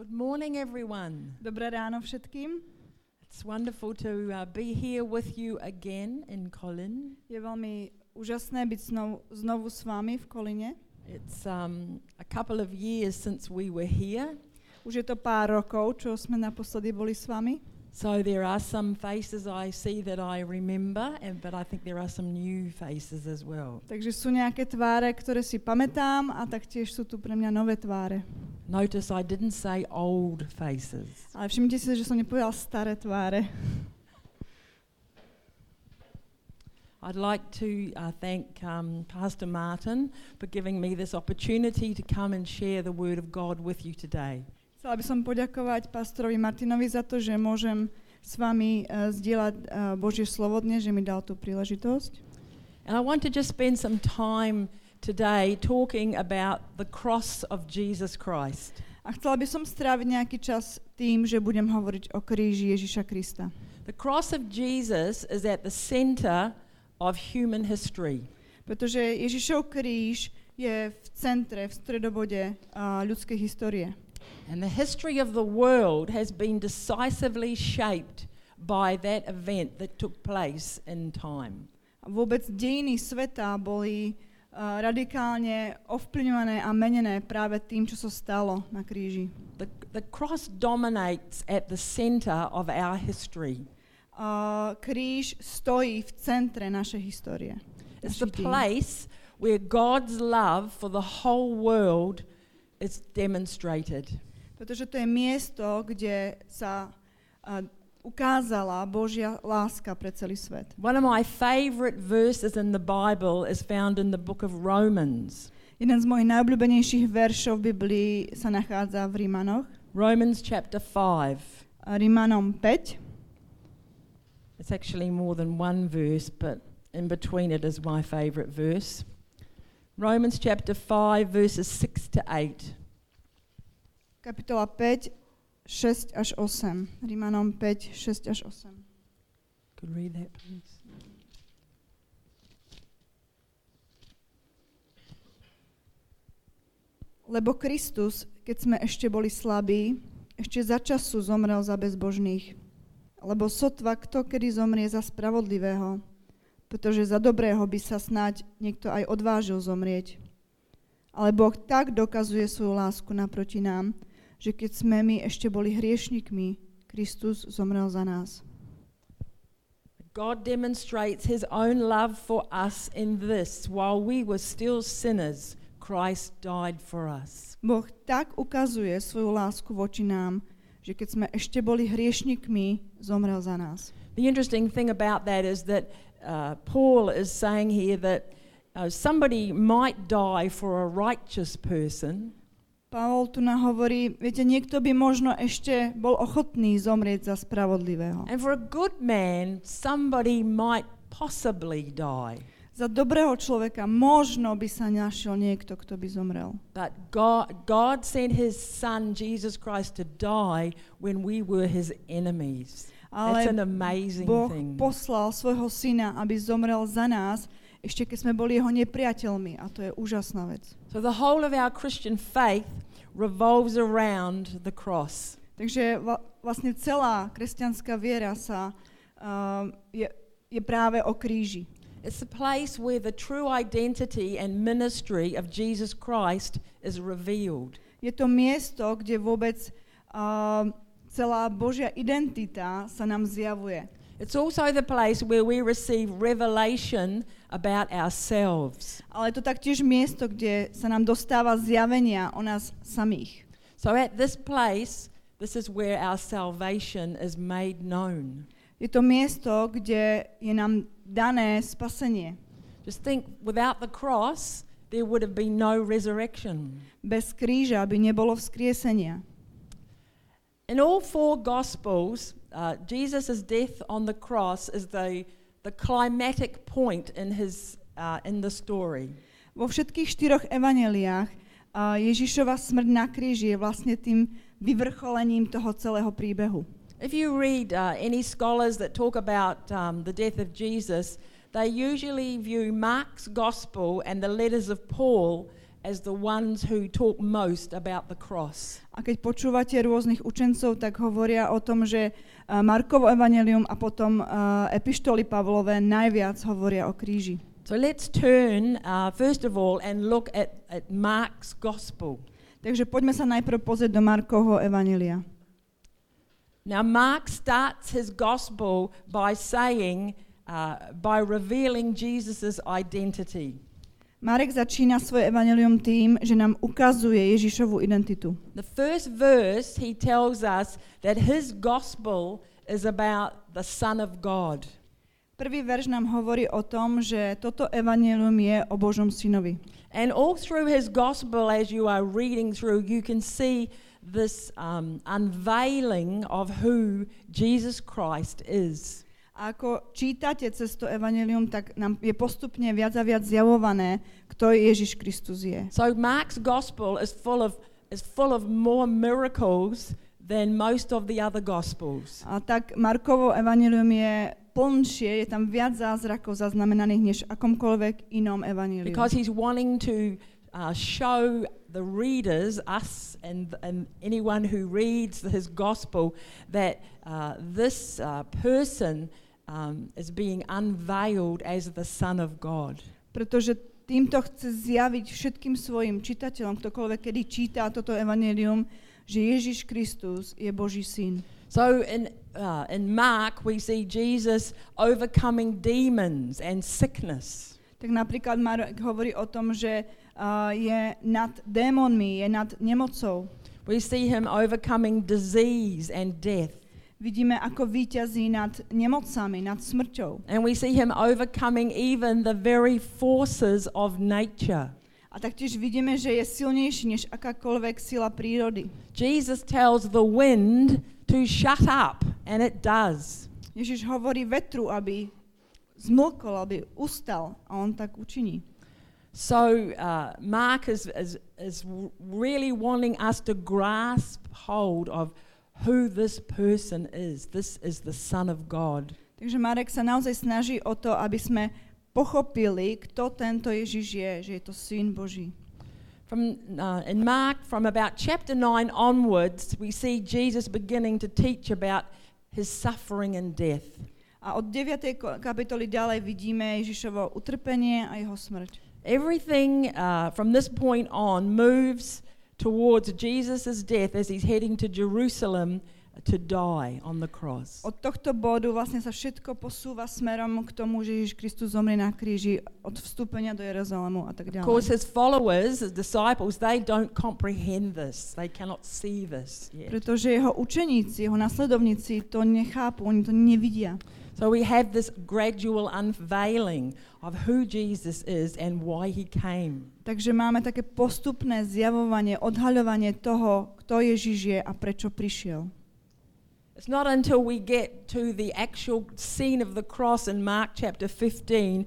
Good morning, everyone. Dobré ráno všetkým. It's wonderful to uh, be here with you again in Colin. Je veľmi úžasné byť znovu, znovu s vami v Koline. It's um, a couple of years since we were here, Už je to pár rokov, čo sme naposledy boli s vami. so there are some faces I see that I remember, and but I think there are some new faces as well. Takže sú nejaké tváre, ktoré si pamätám a taktiež sú tu pre mňa nové tváre. Notice I didn't say old faces. Ale všimnite si, že som nepovedal staré tváre. I'd like to uh, thank um, Pastor Martin for giving me this opportunity to come and share the Word of God with you today. Chcela by som poďakovať pastorovi Martinovi za to, že môžem s vami uh, zdieľať uh, Božie slovo dnes, že mi dal tú príležitosť. And I want to just spend some time today talking about the cross of Jesus Christ. A chcela by som stráviť nejaký čas tým, že budem hovoriť o kríži Ježiša Krista. The cross of Jesus is at the center of human history. Pretože Ježišov kríž je v centre, v stredobode uh, ľudskej histórie. And the history of the world has been decisively shaped by that event that took place in time. A vôbec dejiny sveta boli radikálne ovplyvňované a menené práve tým, čo sa stalo na kríži. The, the cross dominates at the center of our history. Uh, kríž stojí v centre našej histórie. It's the place where God's love for the whole world is demonstrated. Pretože to je miesto, kde sa uh, ukázala Božia láska pre celý svet. One of my favorite verses in the Bible is found in the book of Romans. Jeden z mojich najobľúbenejších veršov v Biblii sa nachádza v Rímanoch. Romans chapter 5. Rímanom 5. It's actually more than one verse, but in between it is my favorite verse. Romans chapter 5, verses 6 to 8. Kapitola 5, 6 až 8. Rímanom 5, 6 až 8. Could read that, please. Lebo Kristus, keď sme ešte boli slabí, ešte za času zomrel za bezbožných. Lebo sotva kto kedy zomrie za spravodlivého, pretože za dobrého by sa snáď niekto aj odvážil zomrieť. Ale Boh tak dokazuje svoju lásku naproti nám, že keď sme my ešte boli hriešnikmi, Kristus zomrel za nás. God demonstrates his own love for us in this while we were still sinners, Christ died for us. Boh tak ukazuje svoju lásku voči nám, že keď sme ešte boli hriešnikmi, zomrel za nás. The interesting thing about that is that uh, Paul is saying here that uh, somebody might die for a righteous person, Pavol tu nám hovorí, viete, niekto by možno ešte bol ochotný zomrieť za spravodlivého. and for a good man, somebody might possibly die. Za dobrého človeka možno by sa našiel niekto, kto by zomrel. But God, God sent his son, Jesus Christ, to die when we were his enemies. That's Ale an amazing Boh thing. poslal svojho syna, aby zomrel za nás, ešte keď sme boli jeho nepriateľmi. A to je úžasná vec. So the whole of our Christian faith revolves around the cross. Takže vlastne celá kresťanská viera sa uh, je, je práve o kríži. It's the place where the true identity and ministry of Jesus Christ is revealed. Je to miesto, kde vôbec uh, celá Božia identita sa nám zjavuje. It's also the place where we receive revelation about ourselves. Ale je to taktiež miesto, kde sa nám dostáva zjavenia o nás samých. So at this place, this is where our salvation is made known. Je to miesto, kde je nám dané spasenie. Just think, without the cross, there would have been no resurrection. Bez kríža by nebolo vzkriesenia. In all four Gospels, uh, Jesus' death on the cross is the, the climatic point in, his, uh, in the story. Vo všetkých štyroch evaneliách uh, Ježišova smrť na kríži je vlastne tým vyvrcholením toho celého príbehu. If you read uh, any scholars that talk about um, the death of Jesus, they usually view Mark's Gospel and the letters of Paul as the ones who talk most about the cross. A keď počúvate rôznych učencov, tak hovoria o tom, že uh, Markovo evanelium a potom uh, epištoly Pavlové najviac hovoria o kríži. So let's turn, uh, first of all, and look at, at Mark's gospel. Takže poďme sa najprv pozrieť do Markovho evanelia. Now, Mark starts his gospel by saying, uh, by revealing Jesus' identity. Marek začína svoje evanelium tým, že nám ukazuje Ježišovu identitu. The first verse, he tells us that his gospel is about the Son of God. Prvý verš nám hovorí o tom, že toto evanelium je o Božom synovi. And all through his gospel, as you are reading through, you can see this um, unveiling of who Jesus Christ is. A ako čítate cez to evanelium, tak nám je postupne viac a viac zjavované, kto Ježiš Kristus je. So Mark's gospel is full of is full of more miracles than most of the other gospels. A tak Markovo evanelium je plnšie, je tam viac zázrakov zaznamenaných než akomkoľvek inom evaneliu. Because he's wanting to uh, show the readers, us and, and anyone who reads his gospel, that uh, this uh, person um, is being unveiled as the Son of God. Pretože týmto chce zjaviť všetkým svojim čitateľom, ktokoľvek kedy číta toto evanelium, že Ježiš Kristus je Boží syn. So in, uh, in Mark, we see Jesus overcoming demons and sickness. Tak napríklad Marek hovorí o tom, že uh, je nad démonmi, je nad nemocou. We see him overcoming disease and death. Vidíme, ako víťazí nad nemocami, nad smrťou. And we see him overcoming even the very forces of nature. A taktiež vidíme, že je silnejší než akákoľvek sila prírody. Jesus tells the wind to shut up, and it does. Ježiš hovorí vetru, aby zmlkol, aby ustal a on tak učiní. So uh, Mark is, is, is really wanting us to grasp hold of who this person is. This is the Son of God. Takže Marek sa naozaj snaží o to, aby sme pochopili, kto tento Ježiš je, že je to Syn Boží. From, uh, in Mark, from about chapter 9 onwards, we see Jesus beginning to teach about his suffering and death. A od 9. kapitoly ďalej vidíme Ježišovo utrpenie a jeho smrť. Everything uh, from this point on moves towards Jesus' death as he's heading to Jerusalem to die on the cross. Od tohto bodu vlastne sa všetko posúva smerom k tomu, že Ježiš Kristus zomrie na kríži od vstúpenia do Jeruzalému a tak Of course, ďalej. his followers, his disciples, they don't comprehend this. They cannot see this yet. Pretože jeho učeníci, jeho nasledovníci to nechápu, oni to nevidia. So we have this gradual unveiling of who Jesus is and why he came. Takže máme také postupné zjavovanie, odhaľovanie toho, kto Ježiš je a prečo prišiel. It's not until we get to the actual scene of the cross in Mark chapter 15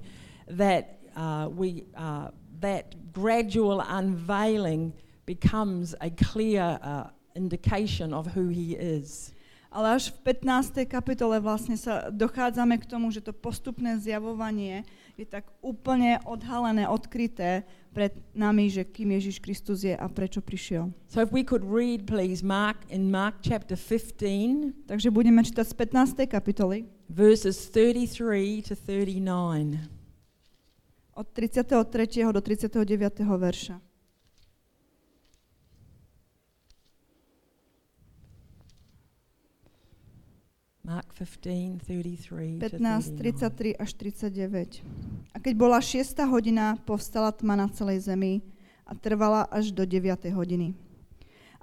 that uh, we uh, that gradual unveiling becomes a clear uh, indication of who he is. Ale až v 15. kapitole vlastne sa dochádzame k tomu, že to postupné zjavovanie je tak úplne odhalené, odkryté pred nami, že kým Ježiš Kristus je a prečo prišiel. So if we could read please Mark in Mark chapter 15 Takže budeme čítať z 15. kapitoly verses 33 to 39. od 33. do 39. verša. Mark 15 33 to 15, 39. 33 až 39. A keď bola 6. hodina, povstala tma na celej zemi a trvala až do 9. hodiny.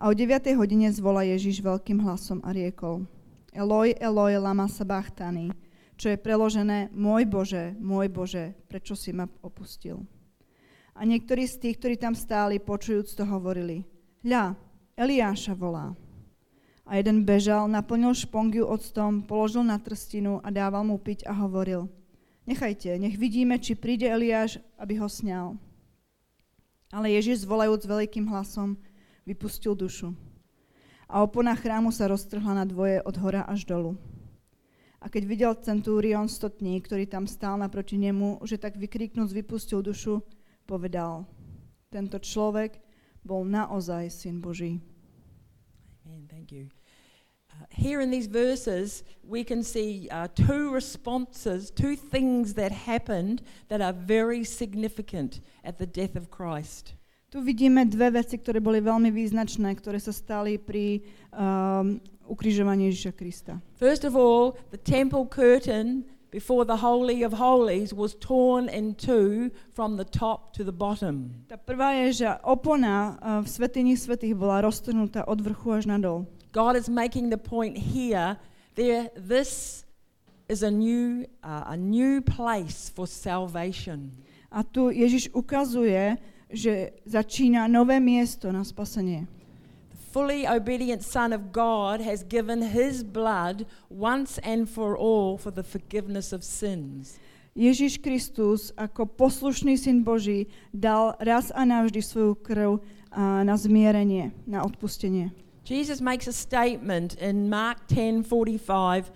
A o 9. hodine zvola Ježiš veľkým hlasom a riekol Eloj, Eloj, lama sabachthani, čo je preložené Môj Bože, môj Bože, prečo si ma opustil? A niektorí z tých, ktorí tam stáli, počujúc to, hovorili Hľa, Eliáša volá. A jeden bežal, naplnil špongiu octom, položil na trstinu a dával mu piť a hovoril, nechajte, nech vidíme, či príde Eliáš, aby ho sňal. Ale Ježiš zvolajúc veľkým hlasom, vypustil dušu. A opona chrámu sa roztrhla na dvoje od hora až dolu. A keď videl centúrion stotní, ktorý tam stál naproti nemu, že tak vykríknúc vypustil dušu, povedal, tento človek bol naozaj syn Boží. Amen. Thank you. Here in these verses, we can see uh, two responses, two things that happened that are very significant at the death of Christ. Tu vidíme dve veci, ktoré boli veľmi význačné, ktoré sa stali pri um, ukrižovaní Ježiša Krista. First of all, the temple curtain before the Holy of Holies was torn in two from the top to the bottom. Tá prvá je, že opona uh, v Svetini Svetých bola roztrhnutá od vrchu až nadol. God is making the point here there this is a new uh, a new place for salvation. A tu Ježiš ukazuje, že začína nové miesto na spasenie. The fully obedient Son of God has given his blood once and for all for the forgiveness of sins. Ježiš Kristus ako poslušný syn Boží dal raz a navždy svoju krv na zmierenie, na odpustenie. Jesus makes a statement in Mark 10:45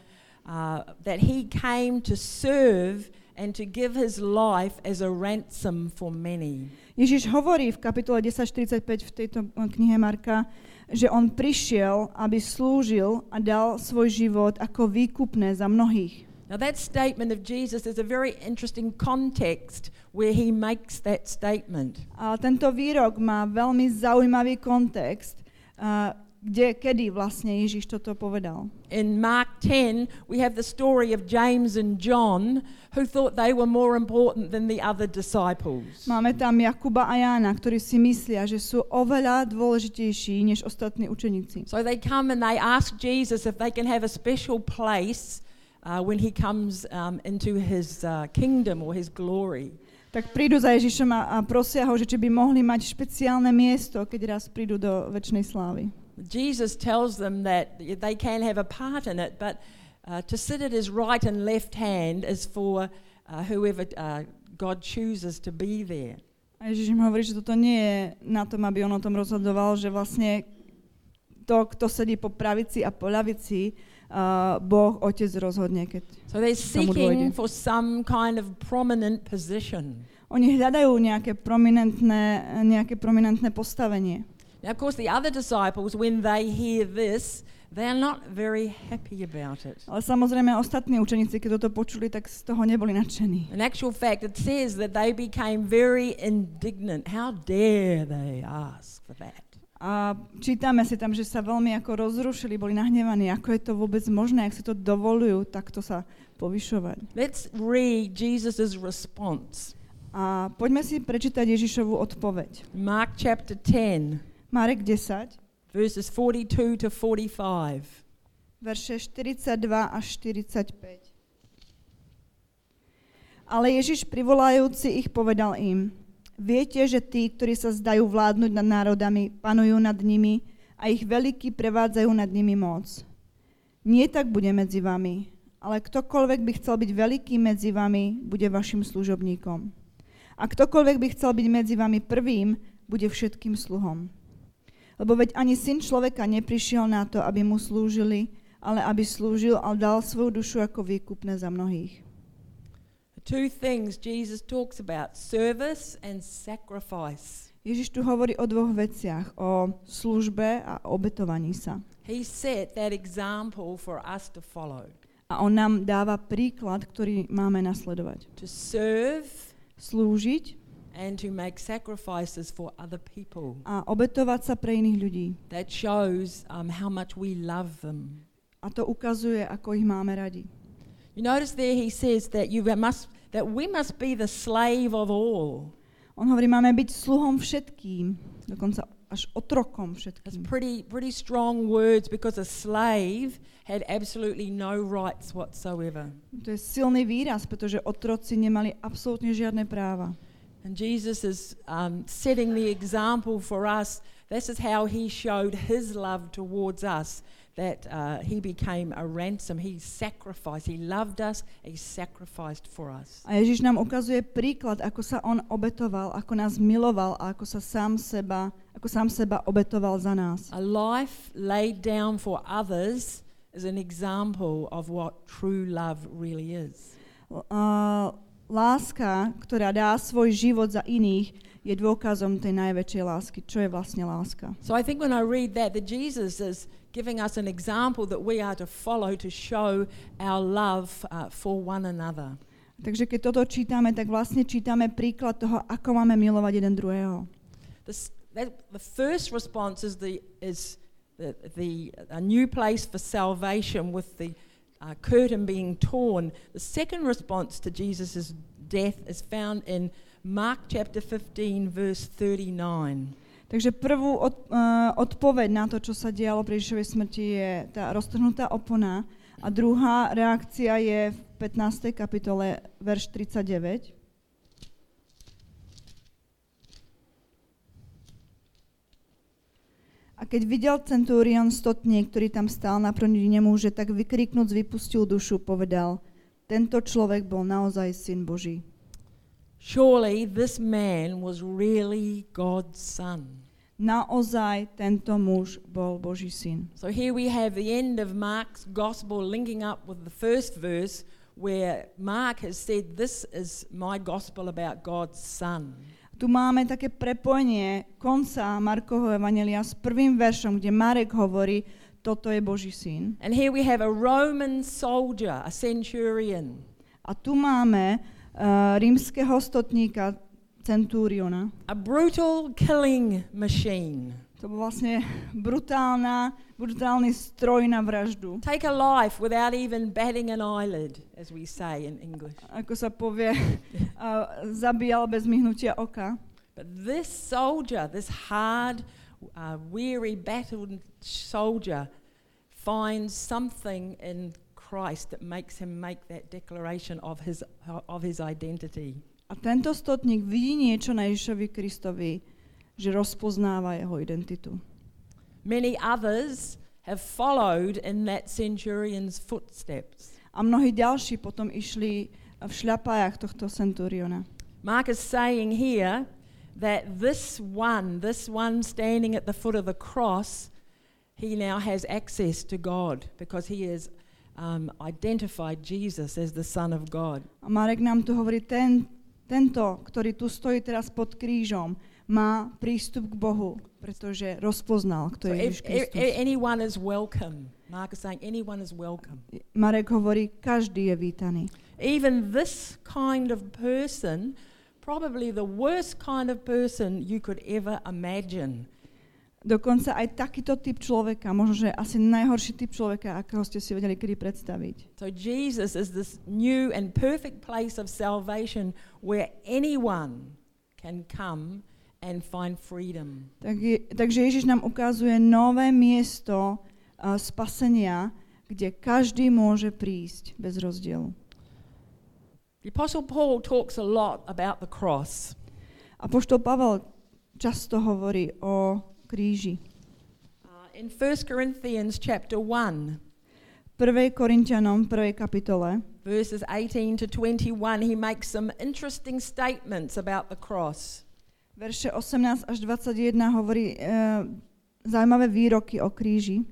uh, that he came to serve and to give his life as a ransom for many. Ježiš hovorí v kapitole 10.45 v tejto eh, knihe Marka, že on prišiel, aby slúžil a dal svoj život ako výkupné za mnohých. Now that statement of Jesus is a very interesting context where he makes that statement. A tento výrok má veľmi zaujímavý kontext, uh, kde, kedy vlastne Ježiš toto povedal. In Mark 10, we have the story of James and John who thought they were more important than the other disciples. Máme tam Jakuba a Jána, ktorí si myslia, že sú oveľa dôležitejší než ostatní učeníci. So they come and they ask Jesus if they can have a special place uh, when he comes um, into his uh, kingdom or his glory. Tak prídu za Ježišom a, a prosia ho, že či by mohli mať špeciálne miesto, keď raz prídu do väčšnej slávy. Jesus tells them that they can have a part in it, but uh, to sit at his right and left hand is for uh, whoever uh, God chooses to be there. A Ježiš im hovorí, že toto nie je na tom, aby on o tom rozhodoval, že vlastne to, kto sedí po pravici a po ľavici, uh, Boh Otec rozhodne, keď So they're seeking for some kind of prominent position. Oni hľadajú nejaké prominentné, nejaké prominentné postavenie. Now, of course, the other disciples, when they hear this, they're not very happy about it. Ale samozrejme ostatní učeníci, keď toto počuli, tak z toho neboli nadšení. In actual fact, it says that they became very indignant. How dare they ask for that? A čítame si tam, že sa veľmi ako rozrušili, boli nahnevaní, ako je to vôbec možné, ak si to dovolujú takto sa povyšovať. Let's read Jesus' response. A poďme si prečítať Ježišovú odpoveď. Mark chapter 10, Marek 10, verses 42 to 45. verše 42 až 45. Ale Ježiš privolajúci ich povedal im, viete, že tí, ktorí sa zdajú vládnuť nad národami, panujú nad nimi a ich veľkí prevádzajú nad nimi moc. Nie tak bude medzi vami, ale ktokoľvek by chcel byť veľký medzi vami, bude vašim služobníkom. A ktokoľvek by chcel byť medzi vami prvým, bude všetkým sluhom. Lebo veď ani syn človeka neprišiel na to, aby mu slúžili, ale aby slúžil a dal svoju dušu ako výkupné za mnohých. Two things Jesus talks about service and sacrifice. Ježiš tu hovorí o dvoch veciach, o službe a obetovaní sa. He set that example for us to follow A on nám dáva príklad, ktorý máme nasledovať. to serve Slúžiť and to make sacrifices for other people. a obetovať sa pre iných ľudí. That shows um, how much we love them. A to ukazuje, ako ich máme radi. You notice there he says that you must that we must be the slave of all. On hovorí, máme byť sluhom všetkým, dokonca až otrokom That's všetkým. pretty pretty strong words because a slave had absolutely no rights whatsoever. To je silný výraz, pretože otroci nemali absolútne žiadne práva. And Jesus is um, setting the example for us. This is how he showed his love towards us. That uh, he became a ransom. He sacrificed. He loved us. He sacrificed for us. A Ježiš nám ukazuje príklad, ako sa on obetoval, ako nás miloval a ako sa sám seba, ako sám seba obetoval za nás. A life laid down for others is an example of what true love really is. Uh, láska, ktorá dá svoj život za iných, je dôkazom tej najväčšej lásky. Čo je vlastne láska? So I think when I read that, that Jesus is giving us an example that we are to follow to show our love uh, for one another. Takže keď toto čítame, tak vlastne čítame príklad toho, ako máme milovať jeden druhého. The, that, the first response is the is the, the a new place for salvation with the uh, curtain being torn. The second response to Jesus' death is found in Mark chapter 15, verse 39. Takže prvú od, uh, odpoveď na to, čo sa dialo pri Ježišovej smrti, je tá roztrhnutá opona. A druhá reakcia je v 15. kapitole, verš 39. A keď videl centurion stotník, ktorý tam stál naproti nemu, že tak vykriknúc vypustil dušu, povedal, tento človek bol naozaj syn Boží. Surely this man was really God's son. Naozaj tento muž bol Boží syn. So here we have the end of Mark's gospel linking up with the first verse where Mark has said, This is my gospel about God's son. Tu máme také prepojenie konca Markovho Evangelia s prvým veršom, kde Marek hovorí, toto je Boží syn. And here we have a Roman soldier, a centurion, A tu máme uh, rímskeho stotníka, centúriona. a brutal killing machine. To bol vlastne brutálna, brutálny stroj na vraždu. Take a life without even batting an eyelid, as we say in English. Ako sa povie, uh, zabíjal bez myhnutia oka. But this soldier, this hard, uh, weary, battled soldier, finds something in Christ that makes him make that declaration of his, of his identity. A tento stotník vidí niečo na Ježišovi Kristovi, že rozpoznáva jeho identitu. Many others have followed in that centurion's footsteps. A mnohí ďalší potom išli v šľapajách tohto centuriona. Mark is saying here that this one, this one standing at the foot of the cross, he now has access to God because he has um, identified Jesus as the Son of God. A Marek nám tu hovorí, ten, tento, ktorý tu stojí teraz pod krížom, má prístup k Bohu, pretože rozpoznal, kto So je Ježiš e- Kristus. e- anyone is welcome. Mark is saying anyone is welcome. Marek hovorí, každý je vítaný. Even this kind of person, probably the worst kind of person you could ever imagine. Dokonca aj takýto typ človeka, možno, že asi najhorší typ človeka, akého ste si vedeli kedy predstaviť. So Jesus is this new and perfect place of salvation where anyone can come and find freedom. Tak je, takže Ježiš nám ukazuje nové miesto uh, spasenia, kde každý môže prísť bez rozdielu. The Apostle Paul talks a lot about the cross. A poštol Pavel často hovorí o kríži. Uh, in 1 Corinthians chapter 1, 1. Korintianom 1. kapitole, verses 18 to 21, he makes some interesting statements about the cross. Verše 18 až 21 hovorí uh, zaujímavé výroky o kríži.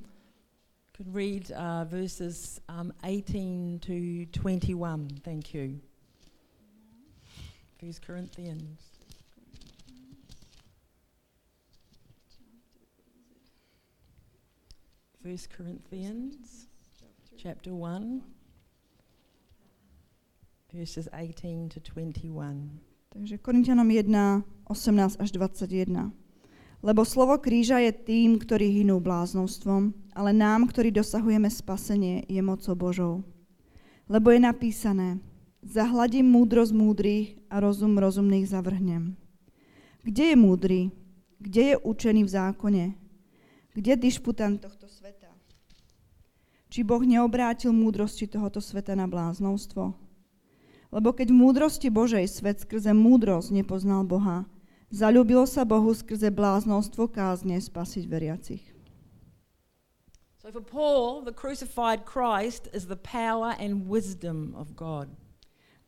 Could read uh, verses um, 18 to 21. Thank you. 1 Corinthians. First Corinthians chapter 1 verses 18 to 21. Takže Korintianom 1, 18 až 21. Lebo slovo kríža je tým, ktorí hynú bláznostvom, ale nám, ktorí dosahujeme spasenie, je mocou Božou. Lebo je napísané, zahladím múdrosť múdrych a rozum rozumných zavrhnem. Kde je múdry? Kde je učený v zákone? Kde dišputant tohto sveta? Či Boh neobrátil múdrosti tohoto sveta na bláznostvo? Lebo keď v múdrosti Božej svet skrze múdrosť nepoznal Boha, zalúbilo sa Bohu skrze bláznostvo kázne spasiť veriacich. So for Paul, the crucified Christ is the power and wisdom of God.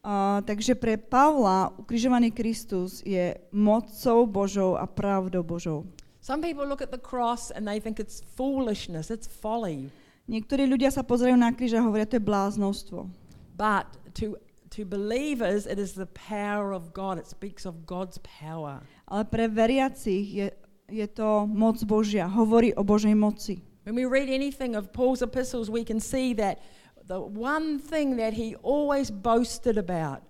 Uh, takže pre Pavla ukrižovaný Kristus je mocou Božou a pravdou Božou. Some people look at the cross and they think it's foolishness, it's folly. Niektorí ľudia sa pozerajú na kríž a hovoria, to je bláznostvo. But to, to believers, it is the power of God. It speaks of God's power. Ale pre veriacich je, je to moc Božia. Hovorí o Božej moci. When we read anything of Paul's epistles, we can see that the one thing that he always boasted about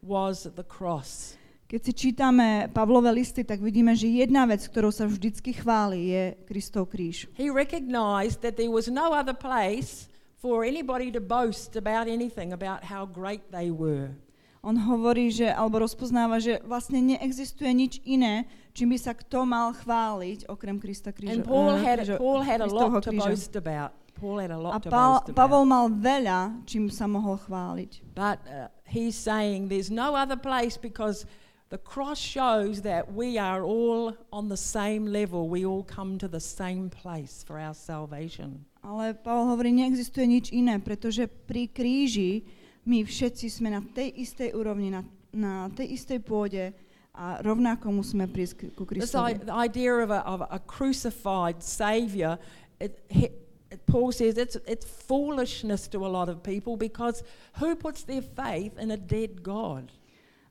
was the cross. Keď si čítame Pavlové listy, tak vidíme, že jedna vec, ktorou sa vždycky chváli, je Kristov kríž. He recognized that there was no other place for anybody to boast about anything, about how great they were. On hovorí, že, alebo rozpoznáva, že vlastne neexistuje nič iné, čím by sa kto mal chváliť, okrem Krista kríža. And Paul eh, had, kríža- Paul had a lot to boast about. Paul had a A lot to boast Pavol about. mal veľa, čím sa mohol chváliť. But uh, he's saying there's no other place because the cross shows that we are all on the same level. We all come to the same place for our salvation. Ale Pavol hovorí, neexistuje nič iné, pretože pri kríži my všetci sme na tej istej úrovni, na, na tej istej pôde a rovnako musíme prísť ku Kristovi. the idea of a, of a crucified Savior, it, it, Paul says it's, it's foolishness to a lot of people because who puts their faith in a dead God?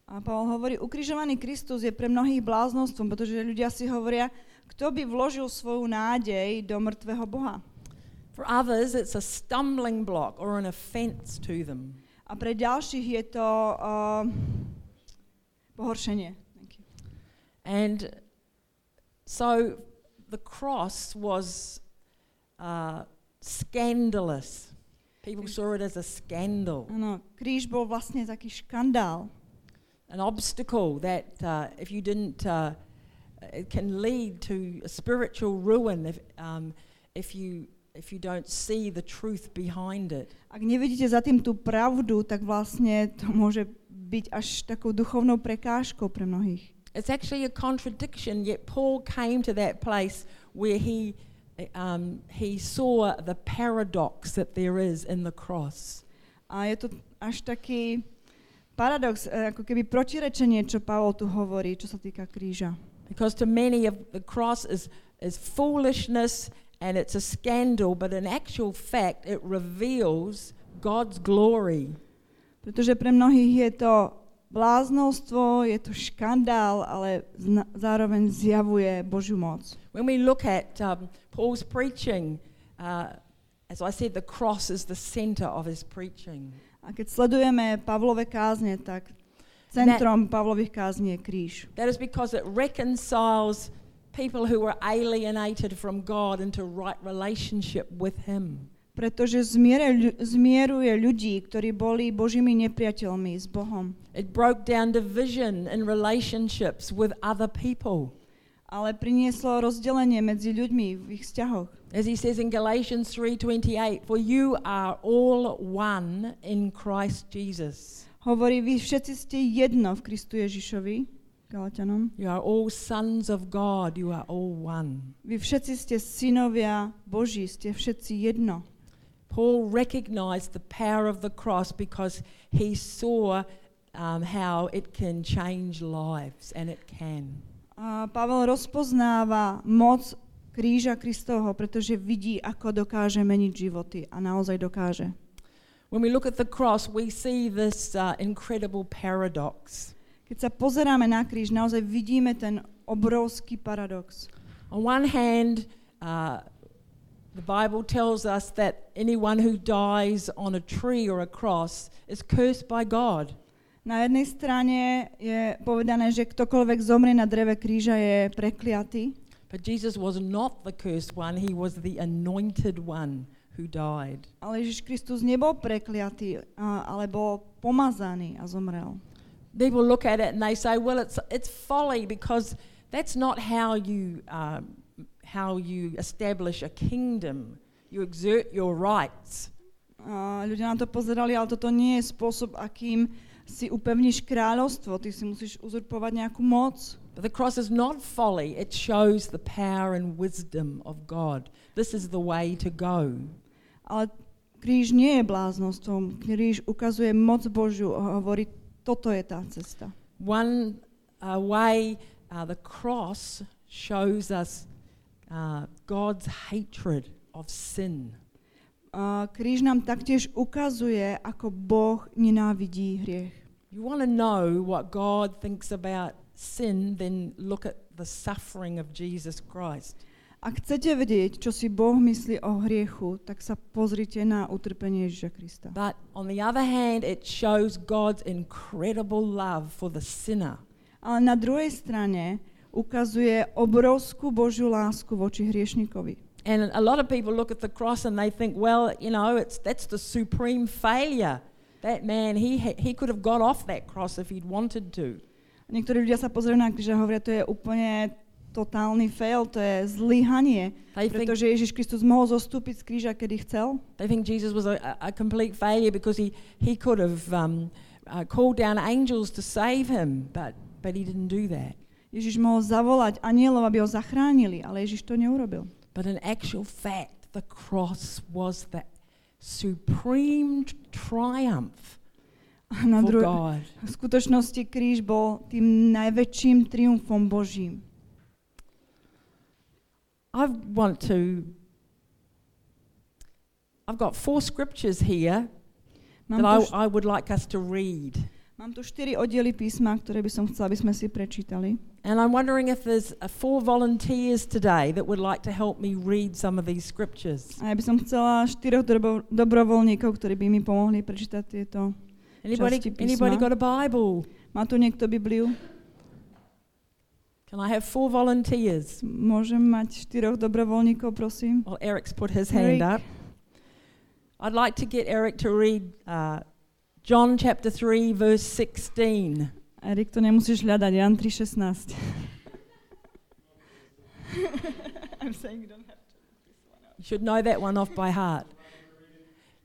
A Pavol hovorí, ukrižovaný Kristus je pre mnohých bláznostvom, pretože ľudia si hovoria, kto by vložil svoju nádej do mŕtvého Boha. For others, it's a stumbling block or an offense to them. A pre ďalších je to uh, pohoršenie. Thank you. And so the cross was uh, scandalous. People saw it as a scandal, Áno, kríž bol vlastne taký škandál. an obstacle that uh, if you didn't, uh, it can lead to a spiritual ruin if, um, if, you, if you don't see the truth behind it. Ak nevidíte za tým tú pravdu, tak vlastne to môže byť až takou duchovnou prekážkou pre mnohých. It's actually a contradiction, yet Paul came to that place where he, um, he saw the paradox that there is in the cross. A je to až taký paradox, ako keby protirečenie, čo Pavol tu hovorí, čo sa týka kríža. Because to many of the cross is, is foolishness and it's a scandal, but in actual fact it reveals God's glory. Pretože pre mnohých je to bláznostvo, je to škandál, ale zna- zároveň zjavuje Božiu moc. When we look at um, Paul's preaching, uh, as I said, the cross is the center of his preaching. A keď sledujeme Pavlové kázne, tak centrom Pavlových kázní je kríž. That is because it reconciles people who were alienated from God into right relationship with Him. Pretože zmieruje ľudí, ktorí boli Božími nepriateľmi s Bohom. It broke down division in relationships with other people. Ale prinieslo rozdelenie medzi ľuďmi v ich vzťahoch. As he says in Galatians 3:28, for you are all one in Christ Jesus. Hovorí, vy všetci ste jedno v Kristu Ježišovi, Galatianom. You are all sons of God, you are all one. Vy všetci ste synovia Boží, ste všetci jedno. Paul recognized the power of the cross because he saw um, how it can change lives, and it can. A Pavel rozpoznáva moc kríža Kristovho, pretože vidí, ako dokáže meniť životy a naozaj dokáže. When we look at the cross, we see this uh, incredible paradox. Keď sa pozeráme na kríž, naozaj vidíme ten obrovský paradox. On one hand, uh, the Bible tells us that anyone who dies on a tree or a cross is cursed by God. Na jednej strane je povedané, že ktokoľvek zomrie na dreve kríža je prekliatý, But Jesus was not the cursed one, he was the anointed one who died. ale Ježiš Kristus nebol prekliatý, a- ale bol pomazaný a zomrel. People look at it and they say, well, it's, it's folly because that's not how you, um, how you establish a kingdom. You exert your rights. A ľudia na to pozerali, ale toto nie je spôsob, akým si upevníš kráľovstvo. Ty si musíš uzurpovať nejakú moc. But the cross is not folly, it shows the power and wisdom of God. This is the way to go. Ale kríž nie je bláznostvom. Kríž ukazuje moc Božiu a hovorí, toto je tá cesta. One uh, way uh, the cross shows us uh, God's hatred of sin. A kríž nám taktiež ukazuje, ako Boh nenávidí hriech. You want to know what God thinks about sin, then look at the suffering of Jesus Christ. Ak chcete vedieť, čo si Boh myslí o hriechu, tak sa pozrite na utrpenie Ježiša Krista. But on the other hand, it shows God's incredible love for the sinner. Ale na druhej strane ukazuje obrovskú Božiu lásku voči hriešnikovi. And a lot of people look at the cross and they think, well, you know, it's that's the supreme failure. That man, he he could have got off that cross if he'd wanted to. Niektorí ľudia sa pozerajú na kríž a hovoria, to je úplne totálny fail, to je zlyhanie, pretože Ježiš Kristus mohol zostúpiť z kríža, kedy chcel. they think Jesus was a, a complete failure because he he could have um, uh, called down angels to save him, but but he didn't do that. Ježiš mohol zavolať anielov, aby ho zachránili, ale Ježiš to neurobil. But in actual fact, the cross was the supreme triumph A na for dru- God. v skutočnosti kríž bol tým najväčším triumfom Božím. I want to. I've got four scriptures here Mám that I, tu, I would like us to read. mám tu štyri oddiely písma, ktoré by som chcela, aby sme si prečítali. And I'm wondering if there's uh, four volunteers today that would like to help me read some of these scriptures. A ja by som chcela štyroch dobro- dobrovoľníkov, ktorí by mi pomohli prečítať tieto. Anybody, Časti písma. anybody got a Bible? Má tu niekto Bibliu? Can I have four volunteers? Môžem mať štyroch dobrovoľníkov, prosím? Well, Eric's put his Eric. hand up. I'd like to get Eric to read uh, John chapter 3, verse 16. Erik, to nemusíš hľadať, Jan 3.16. I'm saying you don't have to. You should know that one off by heart.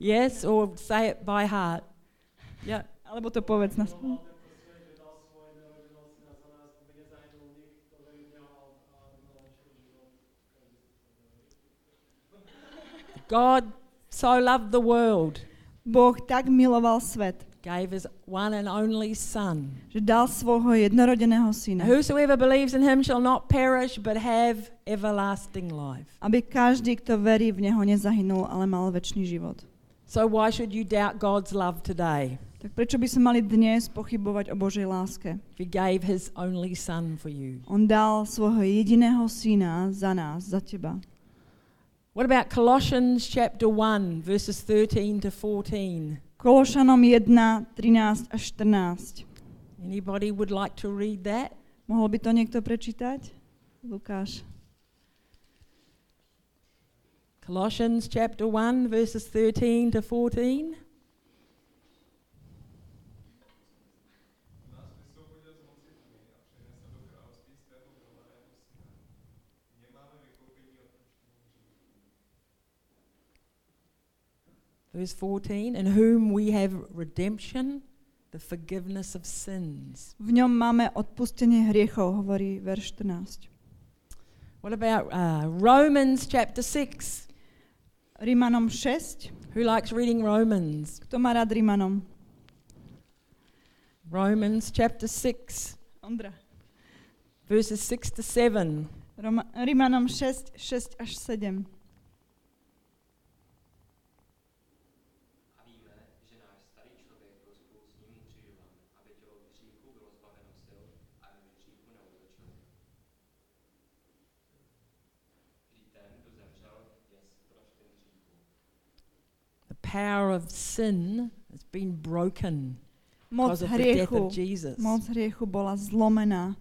Yes, or say it by heart. Yeah. Alebo to povedz na God so loved the world, Boh tak miloval svet, gave his one and only Son. že dal svojho jednorodeného syna, Whosoever believes in him shall not perish, but have everlasting life. aby každý, kto verí v Neho, nezahynul, ale mal väčší život. So why should you doubt God's love today? Tak prečo by sme mali dnes pochybovať o Božej láske? He gave his only Son for you. On dal svojho jediného syna za nás, za teba. What about Colossians chapter 1, verses 13 to 14? Kološanom 1, 13 až 14. Anybody would like to read that? Mohol by to niekto prečítať? Lukáš. Colossians chapter 1, verses 13 to 14. Verse 14, in whom we have redemption, the forgiveness of sins. V ňom máme odpustenie hriechov, hovorí verš 14. What about uh, Romans chapter 6? Rímanom 6. Who likes reading Romans? Kto má rád Rímanom? Romans chapter 6, Ondra. verses 6 to 7. Roma, Rímanom 6, 6 až 7. power of sin has been broken Moc because of the death hriechu, of Jesus. moc hriechu bola zlomená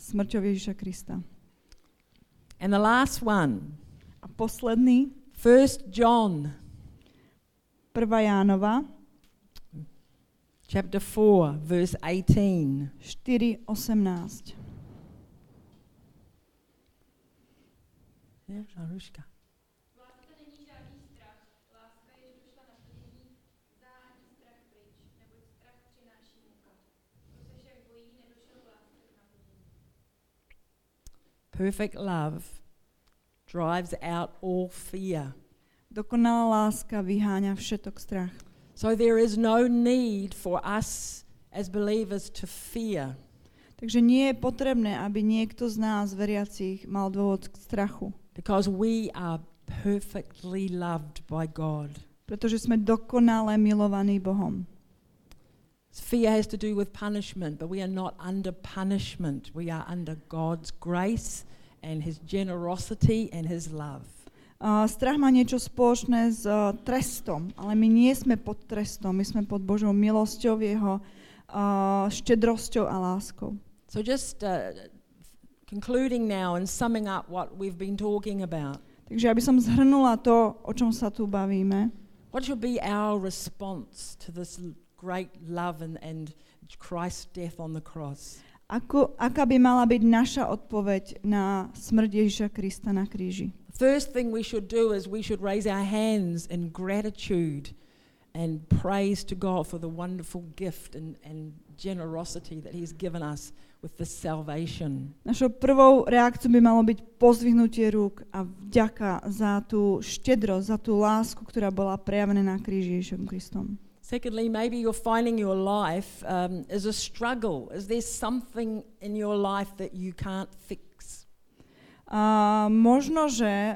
smrťou Ježiša Krista. And the last one, A posledný, 1 John 1. Jánova chapter 4, verse 18. 4, 18. Yeah, Perfect love drives out all fear. Dokonalá láska vyháňa všetok strach. So there is no need for us as believers to fear. Takže nie je potrebné, aby niekto z nás, veriacich, mal dôvod k strachu. because we are perfectly loved by God. Pretože sme dokonale milovaní Bohom. Fear has to do with punishment, but we are not under punishment. We are under God's grace and His generosity and His love. Uh, strach má niečo spoločné s uh, trestom, ale my nie sme pod trestom, my sme pod Božou milosťou, jeho uh, štedrosťou a láskou. So, just uh, concluding now and summing up what we've been talking about, Takže aby som zhrnula to, o čom sa tu bavíme. what should be our response to this great love and, and Christ's death on the cross? Ako, aká by mala byť naša odpoveď na smrť Ježiša Krista na kríži? First thing we should do is we should raise our hands in gratitude and praise to God for the wonderful gift and, and generosity that He's given us with this salvation. Našou prvou reakciou by malo byť pozvihnutie rúk a vďaka za tú štedrosť, za tú lásku, ktorá bola prejavená na kríži Ježišom Kristom. Secondly, maybe you're finding your life um, is a struggle. Is there something in your life that you can't fix? A možno, že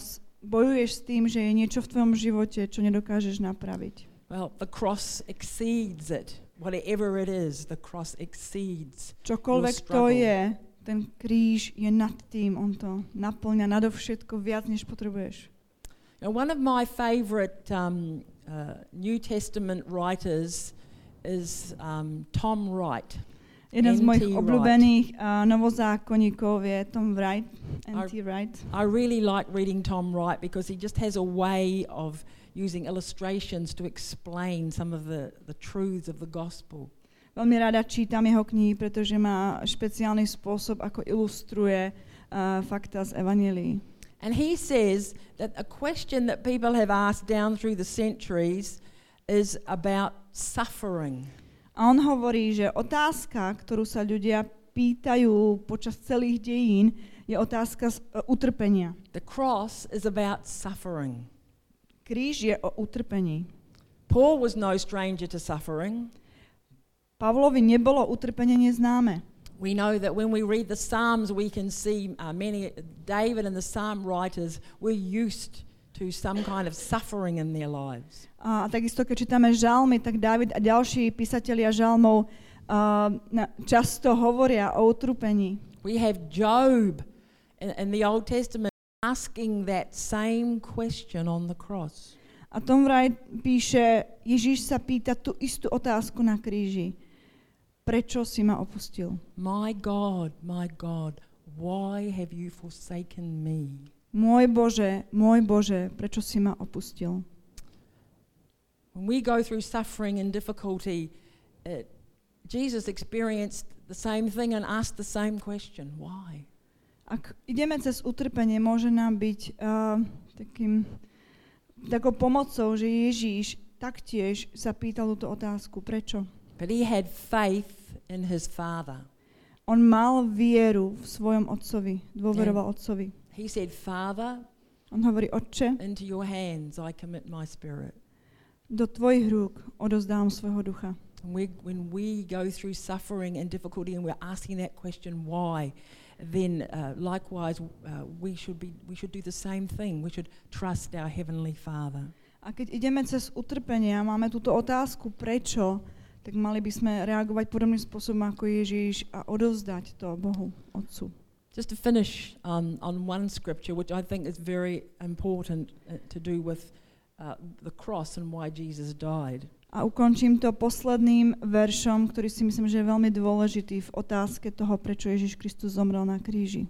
s- bojuješ s tým, že je niečo v tvojom živote, čo nedokážeš napraviť. Well, the cross exceeds it. Whatever it is, the cross exceeds. Čokoľvek to je, ten kríž je nad tým, on to naplňa nadovšetko viac, než potrebuješ. Now, one of my favorite um, uh, New Testament writers is um, Tom Wright. Jeden z N.T. Wright. uh, novozákonníkov je Tom Wright, N.T. Wright. I really like reading Tom Wright because he just has a way of using illustrations to explain some of the, the truths of the gospel. Veľmi rada čítam jeho knihy, pretože má špeciálny spôsob, ako ilustruje uh, fakta z Evangelii. And he says that a question that people have asked down through the centuries is about suffering. A on hovorí, že otázka, ktorú sa ľudia pýtajú počas celých dejín, je otázka z, uh, utrpenia. The cross is about suffering. Kríž je o utrpení. Paul was no stranger to suffering. Pavlovi nebolo utrpenie neznáme. We know that when we read the Psalms, we can see uh, many, David and the Psalm writers were used to some kind of suffering in their lives. A takisto, keď čítame žalmy, tak David a ďalší písatelia žalmov uh, často hovoria o utrpení. We have Job in, in the Old Testament asking that same question on the cross. A Tom Wright píše, Ježíš sa pýta tú istú otázku na kríži. Prečo si ma opustil? My God, my God, why have you forsaken me? Môj Bože, môj Bože, prečo si ma opustil? When we go through suffering and difficulty, uh, Jesus experienced the same thing and asked the same question why? Ak ideme cez utrpenie, môže nám byť uh, takým, takou pomocou, že Ježíš taktiež sa pýtal túto otázku. Prečo? But he had faith in his Father. On mal vieru v svojom otcovi, dôveroval otcovi. He said, Father, On hovorí, Otče, into your hands I commit my spirit. do tvojich rúk odozdávam svojho ducha. We, when we go through suffering and difficulty and we're asking that question, why, then uh, likewise uh, we, should be, we should do the same thing. We should trust our Heavenly Father. A keď ideme cez utrpenie a máme túto otázku, prečo, tak mali by sme reagovať podobným spôsobom ako Ježíš a odovzdať to Bohu, Otcu. Just to finish on, on one scripture, which I think is very important uh, to do with uh, the cross and why Jesus died. A ukončím to posledným veršom, ktorý si myslím, že je veľmi dôležitý v otázke toho, prečo Ježiš Kristus zomrel na kríži.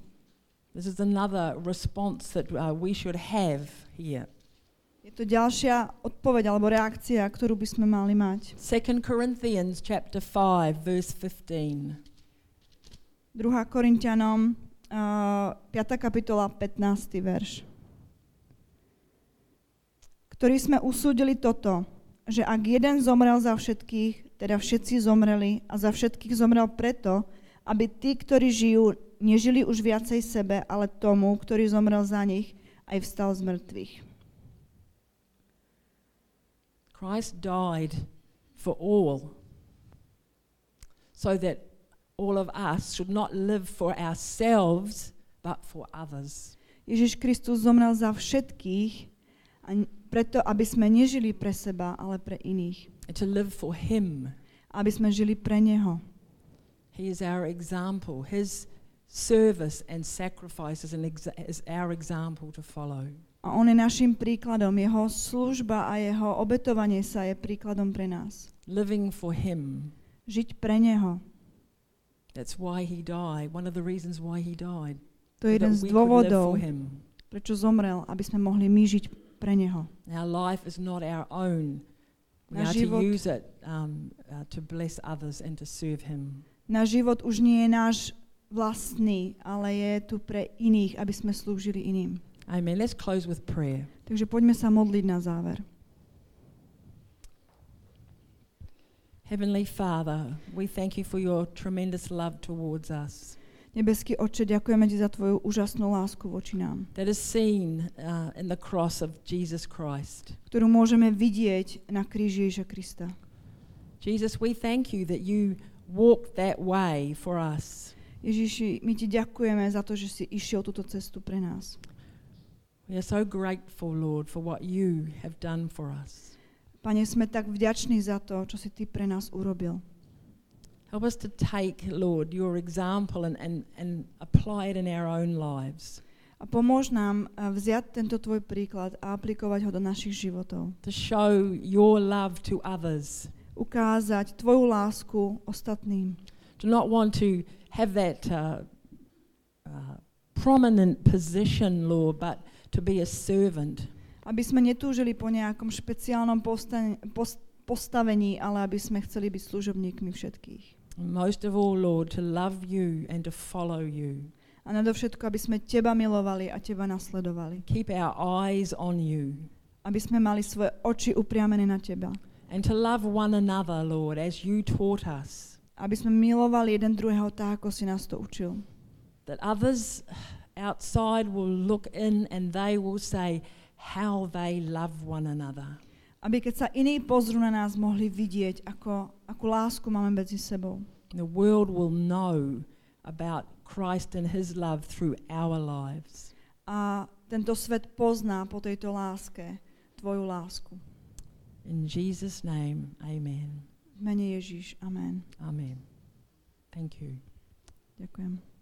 This is another response that uh, we should have here. Je to ďalšia odpoveď alebo reakcia, ktorú by sme mali mať. 2 Corinthians chapter 5 verse 15. 2. Korintianom, uh, 5. kapitola, 15. verš. Ktorý sme usúdili toto, že ak jeden zomrel za všetkých, teda všetci zomreli a za všetkých zomrel preto, aby tí, ktorí žijú, nežili už viacej sebe, ale tomu, ktorý zomrel za nich, aj vstal z mŕtvych. Christ died for all so that all of us should not live for ourselves but for others. Ježiš Kristus zomrel za všetkých, a preto, aby sme nežili pre seba, ale pre iných. And to live for him. aby sme žili pre Neho. He is our example. His service and sacrifice is, an exa- is our example to follow. A On je našim príkladom. Jeho služba a jeho obetovanie sa je príkladom pre nás. Living for Him. Žiť pre Neho. That's why He died. One of the reasons why He died. To je jeden z dôvodov, prečo zomrel, aby sme mohli my žiť pre Neho. Our life is not our own. We are to život- use it um, uh, to bless others and to serve Him. Náš život už nie je náš vlastný, ale je tu pre iných, aby sme slúžili iným. Amen. Let's close with prayer. Takže poďme sa modliť na záver. Heavenly Father, we thank you for your tremendous love towards us Nebeský Otče, ďakujeme Ti za Tvoju úžasnú lásku voči nám, that is seen uh, in the cross of Jesus Christ. ktorú môžeme vidieť na kríži Ježa Krista. Jesus, we thank you that you walked that way for us. Ježiši, my Ti ďakujeme za to, že si išiel túto cestu pre nás. We are so grateful, Lord, for what you have done for us. Pane, sme tak vďační za to, čo si Ty pre nás urobil. Help us to take, Lord, your example and, and, and apply it in our own lives. A pomôž nám a, vziať tento Tvoj príklad a aplikovať ho do našich životov. To show your love to others. Ukázať Tvoju lásku ostatným. To not want to have that uh, uh, prominent position, Lord, but to be a servant. Aby sme netúžili po nejakom špeciálnom posta- pos- postavení, ale aby sme chceli byť služobníkmi všetkých. Most of all, Lord, to love you and to follow you. A nadovšetko, aby sme Teba milovali a Teba nasledovali. Keep our eyes on you. Aby sme mali svoje oči upriamené na Teba. And to love one another, Lord, as you taught us. Aby sme milovali jeden druhého tak, ako si nás to učil. That others outside will look in and they will say how they love one another. Aby keď sa iní pozrú na nás, mohli vidieť, ako, akú lásku máme medzi sebou. The world will know about Christ and his love through our lives. A tento svet pozná po tejto láske Tvoju lásku. In Jesus' name, amen. V mene Ježíš. Amen. Amen. Thank you. Ďakujem.